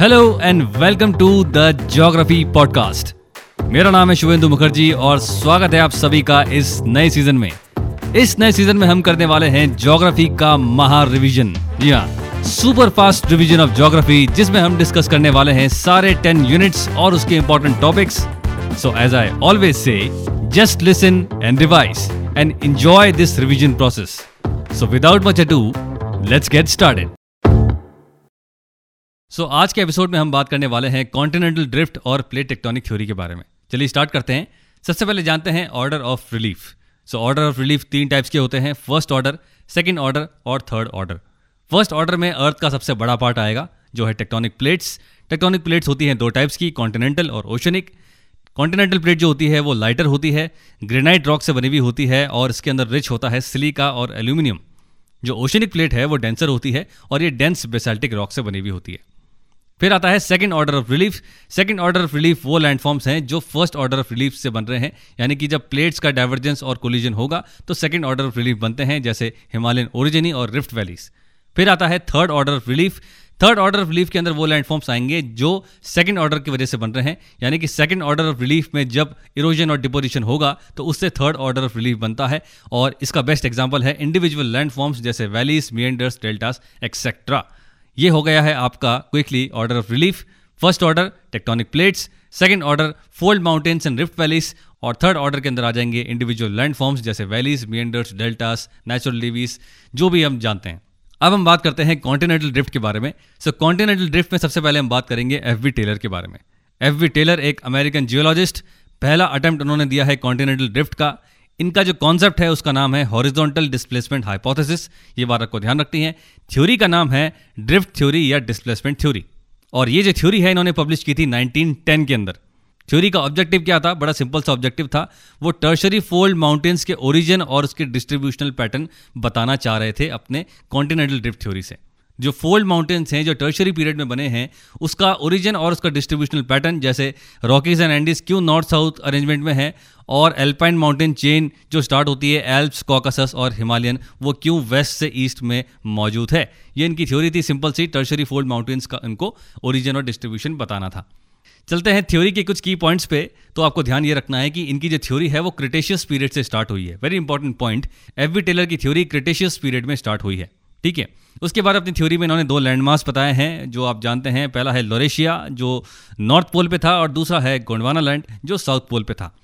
Hello and welcome to the geography podcast मेरा नाम है शुभेंदु मुखर्जी और स्वागत है आप सभी का इस नए सीज़न में। इस नए सीज़न में हम करने वाले हैं ज्योग्राफी का महा रिविजन जी हाँ super fast revision of geography जिसमें हम डिस्कस करने वाले हैं सारे टेन यूनिट्स और उसके important topics so as I always say just listen and revise and enjoy this revision process so without much ado let's get started so so, आज के एपिसोड में हम बात करने वाले हैं कॉन्टिनेंटल ड्रिफ्ट और प्लेट टेक्टोनिक थ्योरी के बारे में। चलिए स्टार्ट करते हैं। सबसे पहले जानते हैं order of relief so order of relief तीन टाइप्स के होते हैं। फ़र्स्ट ऑर्डर सेकेंड ऑर्डर और थर्ड ऑर्डर फ़र्स्ट ऑर्डर में अर्थ का सबसे बड़ा पार्ट आएगा जो है टेक्टोनिक प्लेट्स टेक्टोनिक प्लेट्स होती हैं दो टाइप्स की कॉन्टिनेंटल और ओशनिक कॉन्टिनेंटल प्लेट जो होती है वो लाइटर होती है ग्रेनाइट रॉक से बनी हुई होती है और इसके अंदर रिच होता है सिलिका और एल्यूमिनियम जो ओशनिक प्लेट है वो डेंसर होती है और ये डेंस बेसाल्टिक रॉक से बनी हुई होती है। फिर आता है second order of relief second order of relief वो लैंडफॉर्म्स हैं जो फ़र्स्ट ऑर्डर ऑफ़ रिलीफ से बन रहे हैं। यानी कि जब प्लेट्स का डाइवर्जेंस और कोलिजन होगा तो सेकंड ऑर्डर ऑफ़ रिलीफ बनते हैं, जैसे हिमालयन ओरिजिनी और रिफ्ट वैलीज फिर आता है third order of relief third order of relief के अंदर वो लैंडफॉर्म्स आएँगे जो सेकंड ऑर्डर की वजह से बन रहे हैं। यानी कि सेकंड ऑर्डर ऑफ़ रिलीफ में जब इरोजन और डिपोजिशन होगा तो उससे थर्ड ऑर्डर ऑफ़ रिलीफ बनता है। और इसका बेस्ट एग्ज़ाम्पल है इंडिविजुअल लैंडफॉर्म्स जैसे वैलीज मियंडर्स डेल्टास एक्सेट्रा ये हो गया है आपका quickly order of relief first order tectonic plates second order fold mountains and rift valleys और थर्ड ऑर्डर के अंदर आ जाएँगे इंडिविजुअल लैंड फॉर्म्स जैसे valleys meanders deltas natural levees जो भी हम जानते हैं। अब हम बात करते हैं कॉन्टिनेंटल ड्रिफ्ट के बारे में। सो कॉन्टिनेंटल ड्रिफ्ट में सबसे पहले हम बात करेंगे एफ़ वी टेलर के बारे में। एफ़ वी टेलर एक अमेरिकन जियोलॉजिस्ट पहला अटेम्प्ट उन्होंने दिया है कॉन्टिनेंटल ड्रिफ्ट का। इनका जो कॉन्सेप्ट है, उसका नाम है हॉरिजॉन्टल डिस्प्लेसमेंट हाइपोथेसिस ये बात आपको ध्यान रखती है। थ्योरी का नाम है ड्रिफ्ट थ्योरी या डिस्प्लेसमेंट थ्योरी और ये जो थ्योरी है, इन्होंने पब्लिश की थी 1910 के अंदर। थ्योरी का ऑब्जेक्टिव क्या था? बड़ा सिंपल सा ऑब्जेक्टिव था। वो टर्शरी फोल्ड माउंटेन्स के ओरिजिन और उसके डिस्ट्रीब्यूशनल पैटर्न बताना चाह रहे थे अपने कॉन्टिनेंटल ड्रिफ्ट थ्योरी से। जो फोल्ड माउंटेन्स हैं, जो टर्शरी पीरियड में बने हैं, उसका ओरिजिन और उसका डिस्ट्रीब्यूशनल पैटर्न जैसे रॉकीज एंड एंडीज क्यों नॉर्थ साउथ अरेंजमेंट में है, और एल्पाइन माउंटेन चेन जो स्टार्ट होती है एल्प्स कॉकसस और हिमालयन वो क्यों वेस्ट से ईस्ट में मौजूद है? ये इनकी थ्योरी थी सिंपल सी टर्शरी फोल्ड माउंटेन्स का इनको ओरिजिन और डिस्ट्रीब्यूशन बताना था। चलते हैं थ्योरी के कुछ की पॉइंट्स पे तो आपको ध्यान ये रखना है कि इनकी जो थ्योरी है, वो क्रिटेशियस पीरियड से स्टार्ट हुई है। Very important point F Taylor की थ्योरी क्रिटेशियस पीरियड में स्टार्ट हुई है। ठीक है। उसके बाद अपनी थ्योरी में इन्होंने दो लैंडमार्क्स बताए हैं, जो आप जानते हैं। पहला है लोरेशिया जो नॉर्थ पोल पे था, और दूसरा है गोंडवाना लैंड जो साउथ पोल पे था।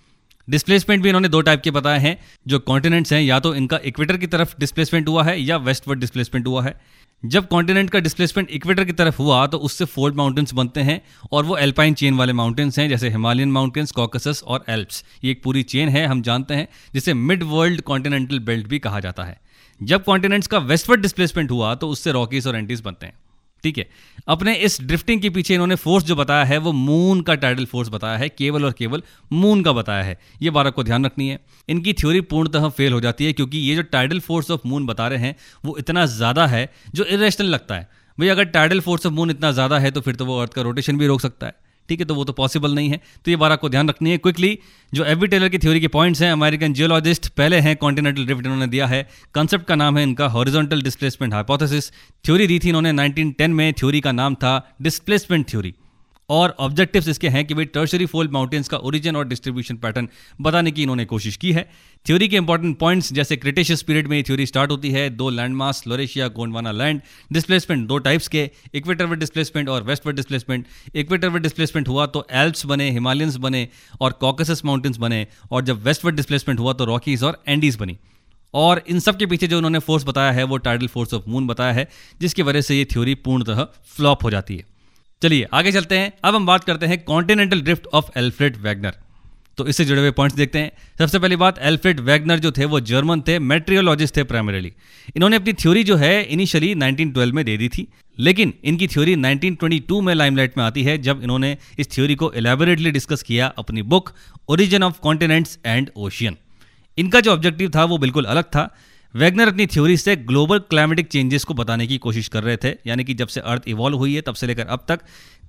डिस्प्लेसमेंट भी इन्होंने दो टाइप के बताए हैं, जो कॉन्टिनेंट्स हैं। या तो इनका इक्वेटर की तरफ़ डिस्प्लेसमेंट हुआ है, या वेस्टवर्ड डिस्प्लेसमेंट हुआ है। जब कॉन्टिनेंट का डिस्प्लेसमेंट इक्वेटर की तरफ़ हुआ तो उससे फोल्ड माउंटेन्स बनते हैं, और वो एल्पाइन चेन वाले माउंटेन्स हैं, जैसे हिमालयन माउंटेन्स कॉकसस और एल्प्स ये एक पूरी चेन है, हम जानते हैं, जिसे मिड वर्ल्ड कॉन्टिनेंटल बेल्ट भी कहा जाता है। जब कॉन्टिनेंट्स का वेस्टवर्ड डिस्प्लेसमेंट हुआ तो उससे रॉकीज और एंटीज बनते हैं। ठीक है? अपने इस ड्रिफ्टिंग के पीछे इन्होंने फोर्स जो बताया है, वो मून का टाइडल फोर्स बताया है, केवल और केवल मून का बताया है। ये बात आपको ध्यान रखनी है। इनकी थ्योरी पूर्णतः फेल हो जाती है, क्योंकि ये जो टाइडल फोर्स ऑफ़ मून बता रहे हैं, वो इतना ज़्यादा है, जो इरेशनल लगता है। भाई अगर टाइडल फोर्स ऑफ़ मून इतना ज़्यादा है तो फिर तो वो अर्थ का रोटेशन भी रोक सकता है। ठीक है तो वो तो पॉसिबल नहीं है। तो ये बार आपको ध्यान रखनी है क्विकली जो एवी टेलर की थ्योरी के पॉइंट्स हैं अमेरिकन जियोलॉजिस्ट पहले हैं कॉन्टिनेंटल ड्रिफ्ट इन्होंने दिया है। कंसेप्ट का नाम है इनका हॉरिजॉन्टल डिस्प्लेसमेंट हाइपोथेसिस थ्योरी दी थी इन्होंने 1910 में थ्योरी का नाम था डिस्प्लेसमेंट थ्योरी और ऑब्जेक्टिव्स इसके हैं कि भाई टर्शरी फोल्ड माउंटेन्स का ओरिजिन और डिस्ट्रीब्यूशन पैटर्न बताने की इन्होंने कोशिश की है। थ्योरी के इंपॉर्टेंट पॉइंट्स जैसे क्रिटेशियस पीरियड में थ्योरी स्टार्ट होती है, दो landmass Laurasia Gondwana land displacement दो टाइप्स के इक्वेटर वर्ड डिस्प्लेसमेंट और westward displacement equatorward displacement हुआ तो एल्प्स बने हिमालयंस बने और कॉकसस माउंटेन्स बने और जब वेस्ट वर्ड डिस्प्लेसमेंट हुआ तो रॉकीज और एंडीज बनी। और इन सब के पीछे जो उन्होंने फोर्स बताया है वो टाइडल फोर्स ऑफ़ मून बताया है, जिसकी वजह से ये थ्योरी पूर्णतः फ्लॉप हो जाती है। चलिए, आगे चलते हैं। अब हम बात करते हैं continental drift of Alfred Wegener तो इससे जुड़े हुए पॉइंट्स देखते हैं। सबसे पहली बात एल्फ्रेड वैगनर जो थे, वो जर्मन थे मेट्रियोलॉजिस्ट थे प्राइमरीली इन्होंने अपनी थ्योरी जो है इनिशियली 1912 में दे दी थी। लेकिन इनकी थ्योरी 1922 में लाइमलाइट में आती है, जब इन्होंने इस थ्योरी को एलेबोरेटली डिस्कस किया अपनी book origin of continents and ocean इनका जो ऑब्जेक्टिव था, वो बिल्कुल अलग था। वैगनर अपनी थ्योरी से ग्लोबल क्लाइमेटिक चेंजेस को बताने की कोशिश कर रहे थे, यानी कि जब से अर्थ इवॉल्व हुई है, तब से लेकर अब तक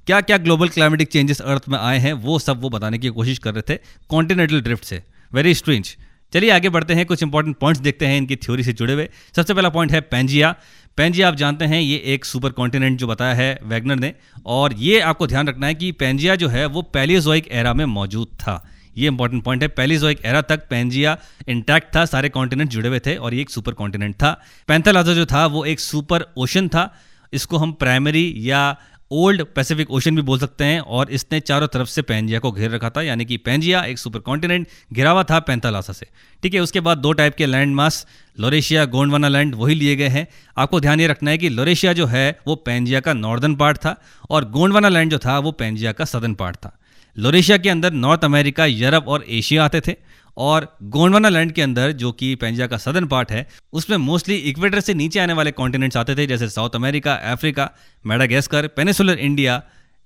क्या क्या ग्लोबल क्लाइमेटिक चेंजेस अर्थ में आए हैं, वो सब वो बताने की कोशिश कर रहे थे कॉन्टिनेंटल ड्रिफ्ट से। वेरी स्ट्रेंज चलिए आगे बढ़ते हैं, कुछ इंपॉर्टेंट पॉइंट्स देखते हैं इनकी थ्योरी से जुड़े हुए। सबसे पहला पॉइंट है पेंजिया पेंजिया आप जानते हैं, ये एक सुपर कॉन्टिनेंट जो बताया है वैगनर ने, और ये आपको ध्यान रखना है कि पेंजिया जो है, वो पैलियोजोइक एरा में मौजूद था। ये इंपॉर्टेंट पॉइंट है। पहली जो एक एरा तक पेंजिया इंटैक्ट था, सारे कॉन्टिनेंट जुड़े हुए थे और ये एक सुपर कॉन्टिनेंट था। पैंथलाजा जो था, वो एक सुपर ओशन था। इसको हम प्राइमरी या ओल्ड पैसिफिक ओशन भी बोल सकते हैं और इसने चारों तरफ़ से पेंजिया को घेर रखा था। यानी कि पेंजिया एक सुपर कॉन्टिनेंट घिरा हुआ था पैंतालासा से। ठीक है, उसके बाद दो टाइप के land mass Laurasia Gondwana land वही लिए गए हैं। आपको ध्यान ये रखना है कि लोरेशिया जो है, वो पेंजिया का नॉर्दर्न पार्ट था और गोंडवाना लैंड जो था, वो पेंजिया का सदर्न पार्ट था। लोरेशिया के अंदर नॉर्थ अमेरिका, यूरोप और एशिया आते थे और गोंडवाना लैंड के अंदर, जो कि पेंजिया का सदर्न पार्ट है, उसमें मोस्टली इक्वेटर से नीचे आने वाले कॉन्टिनेंट्स आते थे, जैसे South America, Africa, Madagascar peninsular India,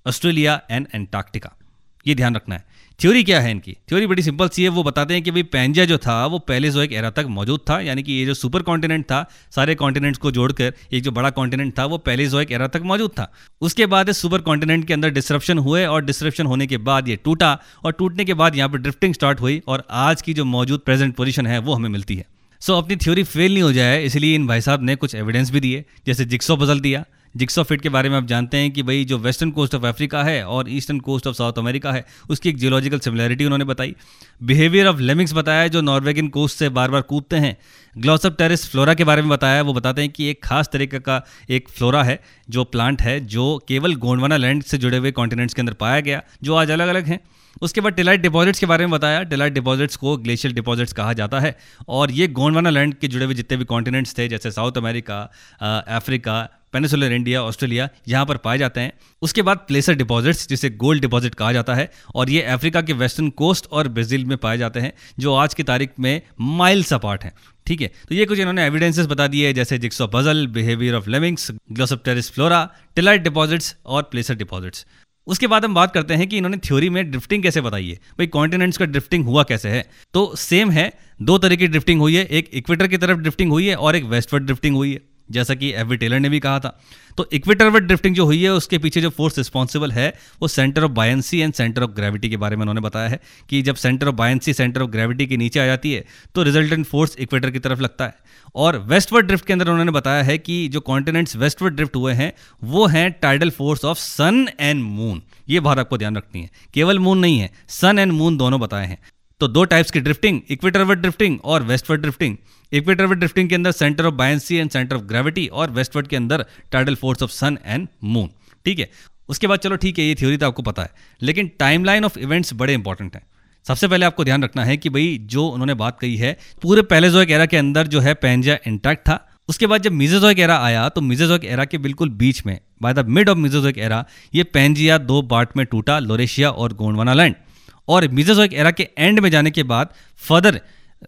Australia and Antarctica ये ध्यान रखना है। थ्योरी क्या है इनकी? थ्योरी बड़ी सिंपल सी है वो बताते हैं कि भाई पेंजिया जो था वो पहले जो एक एरा तक मौजूद था यानी कि ये जो सुपर कॉन्टिनेंट था सारे कॉन्टिनेंट्स को जोड़कर एक जो बड़ा कॉन्टिनेंट था वो पहले जो एक एरा तक मौजूद था। उसके बाद इस सुपर कॉन्टिनेंट के अंदर डिस्क्रप्शन हुए और डिस्क्रप्शन होने के बाद ये टूटा और टूटने के बाद यहाँ पर ड्रिफ्टिंग स्टार्ट हुई और आज की जो मौजूद प्रेजेंट पोजिशन है वो हमें मिलती है। सो so, अपनी थ्योरी फेल नहीं हो जाए इसलिए इन भाई साहब ने कुछ एविडेंस भी दिए जैसे जिक्सो बदल दिया जिक्सो फिट के बारे में आप जानते हैं कि भाई जो वेस्टर्न कोस्ट ऑफ़ अफ्रीका है और eastern coast of South America है, उसकी एक जियोलॉजिकल सिमिलरिटी उन्होंने बताई। बिहेवियर ऑफ़ लेमिंग्स बताया जो नॉर्वेगिन कोस्ट से बार बार कूदते हैं। ग्लॉसअप टेरिस फ्लोरा के बारे में बताया, वो बताते हैं कि एक खास तरीके का एक फ्लोरा है, जो प्लांट है, जो केवल गोंडवाना लैंड से जुड़े हुए कॉन्टिनेंट्स के अंदर पाया गया, जो आज अलग अलग हैं। उसके बाद टिलाइट डिपॉजिट्स के बारे में बताया टिलाइट डिपॉजिट्स को ग्लेशियल डिपॉजिट्स कहा जाता है, और ये गोंडवाना लैंड के जुड़े हुए जितने भी कॉन्टिनेंट्स थे, जैसे South America Africa peninsular India Australia यहाँ पर पाए जाते हैं। उसके बाद प्लेसर डिपॉजिट्स जिसे गोल्ड डिपॉजिट कहा जाता है, और ये अफ्रीका के वेस्टर्न कोस्ट और ब्राज़ील में पाए जाते हैं, जो आज की तारीख में माइल्स अपार्ट हैं। ठीक है तो ये कुछ इन्होंने एविडेंसेस बता दिए जैसे jigsaw puzzle behaviour of lemmings Glossopteris flora tillite deposits और प्लेसर डिपॉजिट्स उसके बाद हम बात करते हैं कि इन्होंने थ्योरी में ड्रिफ्टिंग कैसे बताई है। भाई कॉन्टिनेंट्स का ड्रिफ्टिंग हुआ कैसे है? तो सेम है, दो तरह की ड्रिफ्टिंग हुई है, एक इक्वेटर की तरफ़ ड्रिफ्टिंग हुई है और एक वेस्टवर्ड ड्रिफ्टिंग हुई है। जैसा कि एवी टेलर ने भी कहा था। तो इक्वेटरवर्ड ड्रिफ्टिंग जो हुई है, उसके पीछे जो फोर्स रिस्पॉन्सिबल है, वो centre of buoyancy and centre of gravity के बारे में उन्होंने बताया है कि जब centre of buoyancy centre of gravity के नीचे आ जाती है तो रिजल्टेंट फोर्स इक्वेटर की तरफ़ लगता है। और वेस्टवर्ड ड्रिफ्ट के अंदर उन्होंने बताया है कि जो कॉन्टिनेंट्स वेस्टवर्ड ड्रिफ्ट हुए हैं, वो हैं tidal force of sun and moon ये बात आपको ध्यान रखनी है। केवल मून नहीं है सन एंड मून दोनों बताए हैं। तो दो टाइप्स की ड्रिफ्टिंग इक्वेटरवर्ड ड्रिफ्टिंग और वेस्टवर्ड ड्रिफ्टिंग इक्वेटरवर्ड ड्रिफ्टिंग के अंदर centre of buoyancy and centre of gravity और वेस्टवर्ड के अंदर tidal force of sun and moon ठीक है? उसके बाद चलो ठीक है, ये थ्योरी तो आपको पता है। लेकिन टाइमलाइन ऑफ़ इवेंट्स बड़े इंपॉर्टेंट हैं। सबसे पहले आपको ध्यान रखना है कि भाई जो उन्होंने बात कही है, पूरे पैलेजोइक एरा के अंदर जो है पेंजा इंटैक्ट था। उसके बाद जब मिजेजोइक एरा आया तो मिजेजोइक एरा के बिल्कुल बीच में by the mid of Mesozoic era ये पेंजिया दो पार्ट में टूटा लोरेशिया और गोंडवाना लैंड और मिजेजोइक एरा के एंड में जाने के बाद फर्दर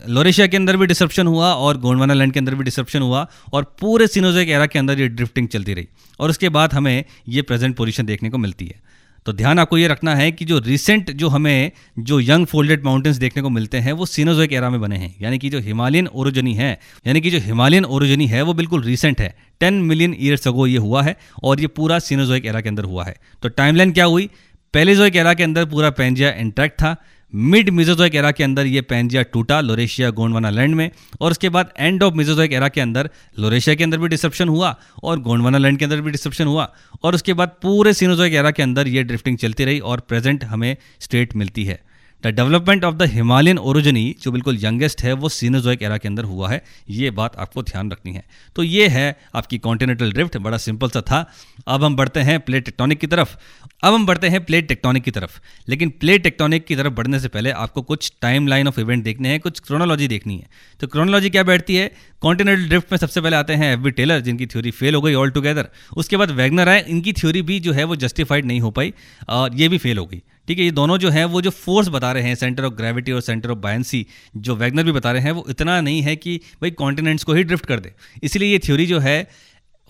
लोरेशिया के अंदर भी डिसरप्शन हुआ और गोंडवाना लैंड के अंदर भी डिसरप्शन हुआ और पूरे सिनोजोइक एरा के अंदर ये ड्रिफ्टिंग चलती रही और उसके बाद हमें ये प्रेजेंट पोजीशन देखने को मिलती है। तो ध्यान आपको ये रखना है कि जो रिसेंट जो हमें जो यंग फोल्डेड माउंटेन्स देखने को मिलते हैं, वो सीनोजोइक एरा में बने हैं। यानी कि जो हिमालयन ओरिजनी है, यानी कि जो हिमालयन ओरिजनी है, वो बिल्कुल रिसेंट है। टेन मिलियन ईयर्स अगो ये हुआ है और ये पूरा सीनोजोइक एरा के अंदर हुआ है। तो टाइमलाइन क्या हुई? पेलेजोइक एरा के अंदर पूरा पेंजिया इंटैक्ट था मिड मिजोजोइक एरा के अंदर ये पेंजिया टूटा लोरेशिया गोंडवाना लैंड में, और उसके बाद एंड ऑफ़ मिजोजोइक एरा के अंदर लोरेशिया के अंदर भी डिसप्शन हुआ, और गोंडवाना लैंड के अंदर भी डिसप्शन हुआ, और उसके बाद पूरे सीनोजोइक एरा के अंदर ये ड्रिफ्टिंग चलती रही, और प्रेजेंट हमें स्टेट मिलती है। The development of the Himalayan orogeny जो बिल्कुल यंगेस्ट है, वो सीनोजोइक एरा के अंदर हुआ है, ये बात आपको ध्यान रखनी है। तो ये है आपकी कॉन्टिनेंटल ड्रिफ्ट बड़ा सिंपल सा था। अब हम बढ़ते हैं प्लेट टेक्टोनिक की तरफ़। अब हम बढ़ते हैं प्लेट टेक्टोनिक की तरफ़। लेकिन प्लेट टेक्टोनिक की तरफ़ बढ़ने से पहले आपको कुछ टाइम लाइन ऑफ़ इवेंट देखने हैं, कुछ क्रोनोलॉजी देखनी है। तो क्रोनोलॉजी क्या बैठती है? कॉन्टिनेंटल ड्रिफ्ट में सबसे पहले आते हैं एफ़ टेलर जिनकी थ्योरी फेल हो गई ऑल टुगेदर उसके बाद वैगनर आए, इनकी थ्योरी भी जो है वो जस्टिफाइड नहीं हो पाई, और ये भी फेल हो गई। ठीक है, ये दोनों जो हैं, वो जो फोर्स बता रहे हैं सेंटर ऑफ़ ग्रेविटी और सेंटर ऑफ़ बायंसी जो वैगनर भी बता रहे हैं, वो इतना नहीं है कि भाई कॉन्टिनेंट्स को ही ड्रिफ्ट कर दे। इसलिए ये थ्योरी जो है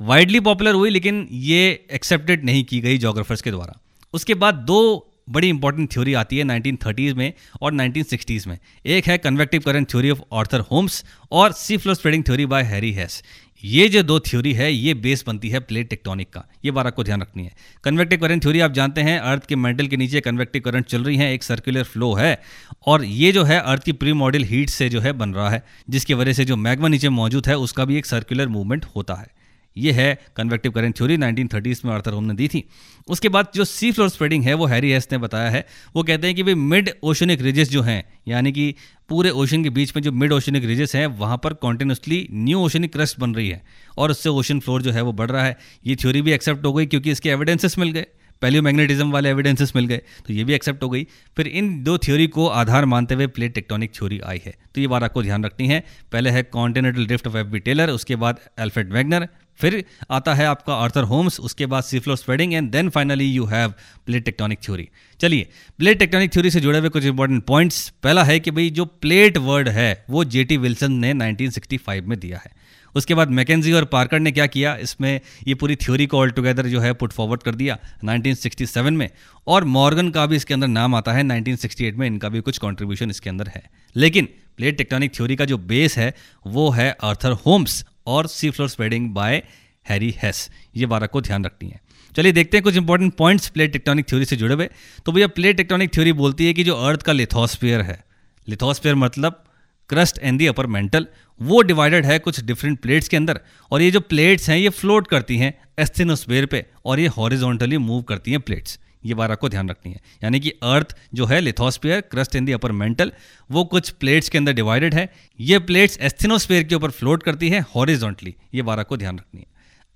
वाइडली पॉपुलर हुई, लेकिन ये एक्सेप्टेड नहीं की गई जोग्राफर्स के द्वारा। उसके बाद दो बड़ी इंपॉर्टेंट थ्योरी आती है 1930s में और 1960s में। एक है convective current theory of Arthur Holmes और sea floor spreading theory by Harry Hess ये जो दो थ्योरी है, ये बेस बनती है प्लेट टेक्टोनिक का। ये बार आपको ध्यान रखनी है। कन्वेक्टिव करंट थ्योरी आप जानते हैं अर्थ के मेंटल के नीचे कन्वेक्टिव करंट चल रही है, एक सर्कुलर फ्लो है और ये जो है अर्थ की प्री मॉडल हीट से जो है बन रहा है, जिसकी वजह से जो मैग्मा नीचे मौजूद है, उसका भी एक सर्कुलर मूवमेंट होता है। ये है कन्वेक्टिव करेंट थ्योरी 1930s में आर्थर होम ने दी थी। उसके बाद जो सी फ्लोर स्प्रेडिंग है, वो हैरी हेस ने बताया है। वो कहते हैं कि भाई मिड ओशनिक रिजेस जो हैं, यानी कि पूरे ओशन के बीच में जो मिड ओशनिक रिजेस हैं, वहाँ पर कॉन्टिन्यूसली न्यू ओशनिक क्रस्ट बन रही है। और उससे ओशन फ्लोर जो है, वो बढ़ रहा है। ये थ्योरी भी एक्सेप्ट हो गई, क्योंकि इसके एविडेंसेस मिल गए। पैलियोमैग्नेटिज्म वाले एविडेंसेस मिल गए तो ये भी एक्सेप्ट हो गई। फिर इन दो थ्योरी को आधार मानते हुए प्लेट टेक्टोनिक थ्योरी आई है। तो ये बात आपको ध्यान रखनी है। पहले है continental drift of F B Taylor उसके बाद एल्फ्रेड वैगनर फिर आता है आपका आर्थर होम्स उसके बाद seafloor spreading and then finally you have plate tectonic theory चलिए प्लेट टेक्टोनिक थ्योरी से जुड़े हुए कुछ इंपॉर्टेंट पॉइंट्स पहला है कि भाई जो प्लेट वर्ड है, वो जेटी विल्सन ने 1965 में दिया है। उसके बाद मैकेजी और पार्कर ने क्या किया? इसमें ये पूरी थ्योरी को ऑल टुगेदर जो है पुट फॉरवर्ड कर दिया 1967 में। और मॉर्गन का भी इसके अंदर नाम आता है 1968 में इनका भी कुछ कंट्रीब्यूशन इसके अंदर है। लेकिन प्लेट टेक्टोनिक थ्योरी का जो बेस है, वो है आर्थर होम्स और sea floor spreading by Harry Hess ये बारह को ध्यान रखनी है। चलिए देखते हैं कुछ important points plate tectonic theory से जुड़े हुए। तो भैया प्लेट टेक्टोनिक थ्योरी बोलती है कि जो अर्थ का लिथोस्फियर है लिथोस्फियर मतलब crust and the upper mantle, वो डिवाइडेड है कुछ डिफरेंट प्लेट्स के अंदर। और ये जो प्लेट्स हैं, ये फ्लोट करती हैं एस्थेनोस्फेयर पे, और ये हॉरिजॉन्टली मूव करती हैं प्लेट्स ये बात आपको ध्यान रखनी है। यानी कि अर्थ जो है lithosphere crust in the upper mantle वो कुछ प्लेट्स के अंदर डिवाइडेड है। ये प्लेट्स एस्थेनोस्फेयर के ऊपर फ्लोट करती है हॉरिजॉन्टली ये बात आपको ध्यान रखनी है।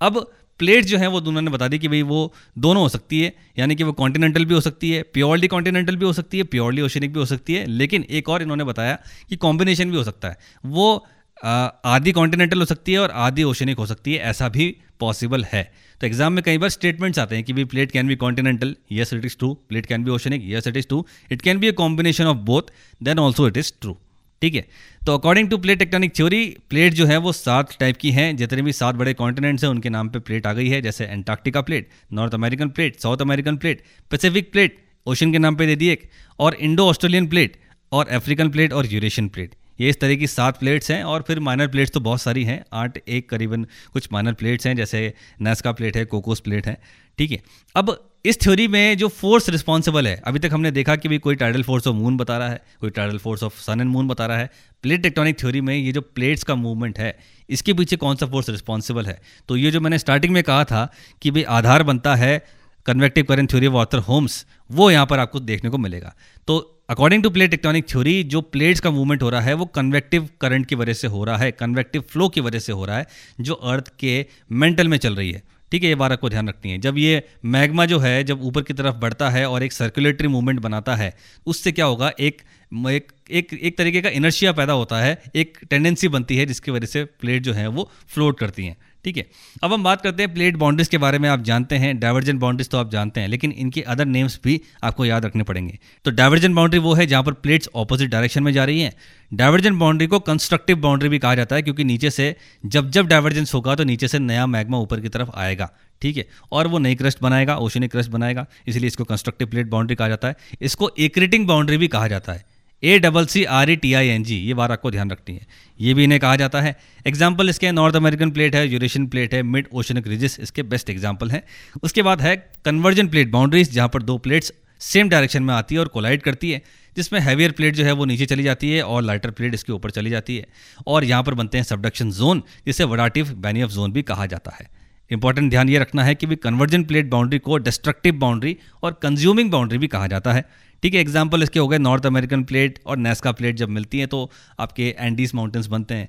अब प्लेट जो है वो दोनों ने बता दी कि भाई वो दोनों हो सकती है, यानी कि वो कॉन्टिनेंटल भी हो सकती है प्योरली कॉन्टिनेंटल भी हो सकती है प्योरली ओशनिक भी हो सकती है, लेकिन एक और इन्होंने बताया कि कॉम्बिनेशन भी हो सकता है। वो आधी कॉन्टिनेंटल हो सकती है और आधी ओशनिक हो सकती है, ऐसा भी पॉसिबल है। तो एग्ज़ाम में कई बार स्टेटमेंट्स आते हैं कि भी plate can be continental yes it is true plate can be oceanic yes it is true it can be a combination of both then also it is true ठीक है? तो according to plate tectonic theory plate जो है वो सात type की हैं। जितने भी सात बड़े कॉन्टिनेंट्स हैं, उनके नाम पे प्लेट आ गई है, जैसे Antarctica plate North American plate South American plate Pacific plate ocean के नाम पे दे दी एक, और इंडो ऑस्ट्रेलियन प्लेट और अफ्रीकन प्लेट और यूरेशियन प्लेट ये इस तरह की सात प्लेट्स हैं, और फिर माइनर प्लेट्स तो बहुत सारी हैं, आठ, एक करीबन कुछ माइनर प्लेट्स हैं, जैसे नेस्का प्लेट है कोकोस प्लेट है, ठीक है? अब इस थ्योरी में जो फोर्स रिस्पॉन्सिबल है, अभी तक हमने देखा कि भाई कोई टाइडल फोर्स ऑफ़ मून बता रहा है, कोई tidal force of sun and moon बता रहा है। प्लेट टेक्टोनिक थ्योरी में ये जो प्लेट्स का मूवमेंट है, इसके पीछे कौन सा फोर्स रिस्पॉन्सिबल है? तो ये जो मैंने स्टार्टिंग में कहा था कि भाई आधार बनता है convective current theory of Arthur Holmes वो यहाँ पर आपको देखने को मिलेगा। तो according to plate tectonic theory जो प्लेट्स का मूवमेंट हो रहा है, वो कन्वेक्टिव करंट की वजह से हो रहा है कन्वेक्टिव फ्लो की वजह से हो रहा है, जो अर्थ के मेंटल में चल रही है। ठीक है, ये बारह को ध्यान रखनी है। जब ये मैग्मा जो है, जब ऊपर की तरफ़ बढ़ता है और एक सर्कुलेटरी मूवमेंट बनाता है, उससे क्या होगा, एक एक एक एक तरीके का इनर्शिया पैदा होता है, एक टेंडेंसी बनती है, जिसकी वजह से प्लेट जो है वो फ्लोट करती हैं। ठीक है। अब हम बात करते हैं प्लेट बाउंड्रीज के बारे में, आप जानते हैं डाइवर्जेंट बाउंड्रीज तो आप जानते हैं, लेकिन इनके अदर नेम्स भी आपको याद रखने पड़ेंगे। तो डाइवर्जेंट बाउंड्री वो है जहाँ पर प्लेट्स ऑपोजिट डायरेक्शन में जा रही हैं। डाइवर्जेंट बाउंड्री को कंस्ट्रक्टिव बाउंड्री भी कहा जाता है, क्योंकि नीचे से जब जब डाइवर्जेंस होगा तो नीचे से नया मैग्मा ऊपर की तरफ़ आएगा, ठीक है। और वो नई क्रस्ट बनाएगा ओशनिक क्रस्ट बनाएगा, इसलिए इसको कंस्ट्रक्टिव प्लेट बाउंड्री कहा जाता है। इसको एक्रेटिंग बाउंड्री भी कहा जाता है। A double C R E T I N G ये बार आपको ध्यान रखनी है। ये भी इन्हें कहा जाता है। एग्ज़ाम्पल इसके नॉर्थ अमेरिकन प्लेट है यूरेशियन प्लेट है मिड ओशनिक रिजिस इसके बेस्ट एग्ज़ाम्पल हैं। उसके बाद है कन्वर्जन प्लेट बाउंड्रीज जहाँ पर दो प्लेट्स सेम डायरेक्शन में आती है और कोलाइड करती है, जिसमें हैवियर प्लेट जो है वो नीचे चली जाती है और लाइटर प्लेट इसके ऊपर चली जाती है। और यहाँ पर बनते हैं सबडक्शन जोन जिसे वडाटिव बैनियफ जोन भी कहा जाता है। इंपॉर्टेंट ध्यान ये रखना है कि भी कन्वर्जन प्लेट बाउंड्री को डिस्ट्रक्टिव बाउंड्री और कंज्यूमिंग बाउंड्री भी कहा जाता है। ठीक है एग्ज़ाम्पल इसके हो गए नॉर्थ अमेरिकन प्लेट और नेस्का प्लेट जब मिलती हैं तो आपके एंडीज माउंटेन्स बनते हैं।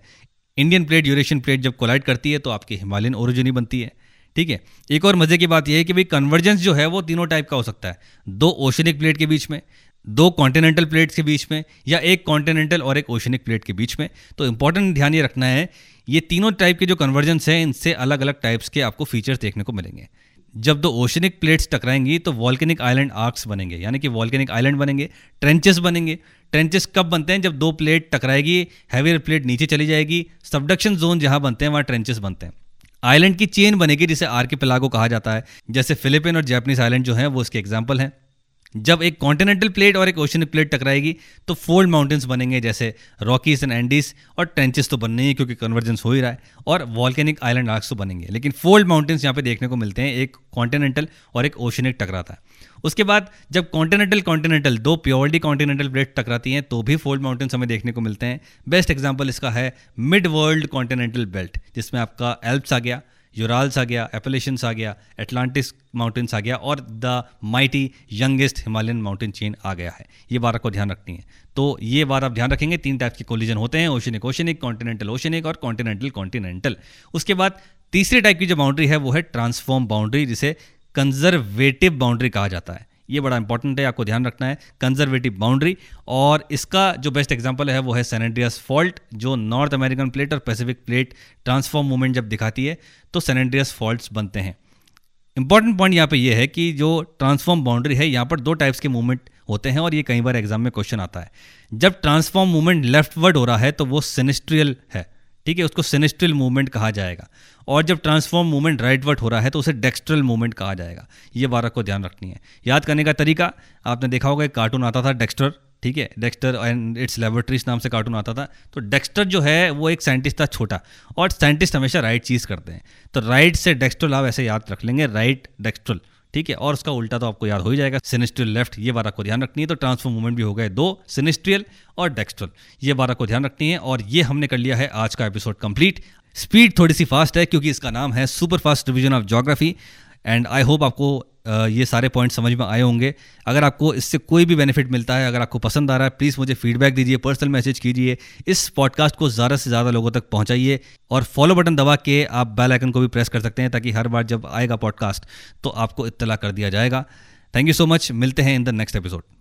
इंडियन प्लेट यूरेशियन प्लेट जब कोलाइड करती है तो आपकी हिमालयन ओरिजिनी बनती है। ठीक है, एक और मज़े की बात यह है कि भाई कन्वर्जेंस जो है, वो तीनों टाइप का हो सकता है। दो ओशनिक प्लेट के बीच में, दो कॉन्टिनेंटल प्लेट्स के बीच में, या एक कॉन्टिनेंटल और एक ओशनिक प्लेट के बीच में। तो इंपॉर्टेंट ध्यान ये रखना है, ये तीनों टाइप के जो कन्वर्जेंस हैं, इनसे अलग अलग टाइप्स के आपको फीचर्स देखने को मिलेंगे। जब दो ओशनिक प्लेट्स टकराएँगी तो वॉल्केनिक आइलैंड आर्क्स बनेंगे, यानी कि वॉल्केनिक आइलैंड बनेंगे, ट्रेंचेस बनेंगे। ट्रेंचेस कब बनते हैं? जब दो प्लेट टकराएगी, हैवियर प्लेट नीचे चली जाएगी, सबडक्शन जोन जहाँ बनते हैं, वहाँ ट्रेंचेस बनते हैं। आइलैंड की चेन बनेगी, जिसे आर पिलागो कहा जाता है, जैसे फिलिपिन और जैपनीज आइलैंड जो है, वो इसके एग्ज़ाम्पल हैं। जब एक कॉन्टिनेंटल प्लेट और एक ओशनिक प्लेट टकराएगी तो फोल्ड माउंटेन्स बनेंगे, जैसे रॉकीज एंड एंडीज और ट्रेंचेस तो बनने ही, क्योंकि कन्वर्जेंस हो ही रहा है, और वॉल्केनिक आइलैंड आर्क्स तो बनेंगे। लेकिन फोल्ड माउंटेन्स यहाँ पे देखने को मिलते हैं, एक कॉन्टिनेंटल और एक ओशनिक टकराता है। उसके बाद जब कॉन्टिनेंटल कॉन्टिनेंटल दो प्योरली कॉन्टिनेंटल प्लेट टकराती हैं तो भी फोल्ड माउंटेन्स हमें देखने को मिलते हैं। बेस्ट एग्ज़ाम्पल इसका है मिड वर्ल्ड कॉन्टिनेंटल बेल्ट जिसमें आपका एल्प्स आ गया यूराल्स आ गया एपलेशंस आ गया एटलांटिस माउंटेन्स आ गया और the mighty youngest Himalayan mountain chain आ गया है। ये बात आपको ध्यान रखनी है। तो ये बार आप ध्यान रखेंगे, तीन टाइप के कोलिजन होते हैं ओशनिक ओशनिक कॉन्टिनेंटल ओशनिक और कॉन्टिनेंटल कॉन्टिनेंटल उसके बाद तीसरे टाइप की जो बाउंड्री है, वो है ट्रांसफॉर्म बाउंड्री जिसे कंजर्वेटिव बाउंड्री कहा जाता है। ये बड़ा इंपॉर्टेंट है, आपको ध्यान रखना है कंजर्वेटिव बाउंड्री और इसका जो बेस्ट एग्जांपल है वो है सेनेड्रियस फॉल्ट जो नॉर्थ अमेरिकन प्लेट और पैसिफिक प्लेट ट्रांसफॉर्म मूवमेंट जब दिखाती है तो सेनेड्रियस फॉल्ट बनते हैं। इंपॉर्टेंट पॉइंट यहाँ पे ये है कि जो ट्रांसफॉर्म बाउंड्री है, यहाँ पर दो टाइप्स के मूवमेंट होते हैं और ये कई बार एग्ज़ाम में क्वेश्चन आता है। जब ट्रांसफॉर्म मूवमेंट लेफ्टवर्ड हो रहा है तो वो सेनेस्ट्रियल है। ठीक है, उसको सेनेस्ट्रियल मूवमेंट कहा जाएगा। और जब ट्रांसफॉर्म मूवमेंट राइटवर्ट हो रहा है तो उसे डेक्स्ट्रल मूवमेंट कहा जाएगा। ये बारह को ध्यान रखनी है। याद करने का तरीका, आपने देखा होगा, एक कार्टून आता था डेक्स्टर ठीक है? डेक्स्टर एंड इट्स लेबोरेटरीज नाम से कार्टून आता था। तो डेक्स्टर जो है, वो एक साइंटिस्ट था छोटा, और साइंटिस्ट हमेशा राइट चीज़ करते हैं। तो राइट से डेक्स्ट्रल आप ऐसे याद रख लेंगे राइट डेक्स्ट्रल ठीक है, और उसका उल्टा तो आपको याद हो ही जाएगा सिनिस्ट्रियल लेफ़्ट ये बारह को ध्यान रखनी है तो ट्रांसफ़र मूवमेंट भी हो गए दो सिनिस्ट्रियल और डेक्स्ट्रल ये बारह को ध्यान रखनी है, और ये हमने कर लिया है आज का एपिसोड कंप्लीट स्पीड थोड़ी सी फास्ट है, क्योंकि इसका नाम है super fast division of geography and I hope आपको ये सारे पॉइंट समझ में आए होंगे। अगर आपको इससे कोई भी बेनिफिट मिलता है, अगर आपको पसंद आ रहा है प्लीज़ मुझे फीडबैक दीजिए पर्सनल मैसेज कीजिए। इस पॉडकास्ट को ज़्यादा से ज़्यादा लोगों तक पहुँचाइए और फॉलो बटन दबा के आप बेल आइकन को भी प्रेस कर सकते हैं ताकि हर बार जब आएगा पॉडकास्ट तो आपको इतला कर दिया जाएगा। थैंक यू सो मच मिलते हैं इन द नेक्स्ट एपिसोड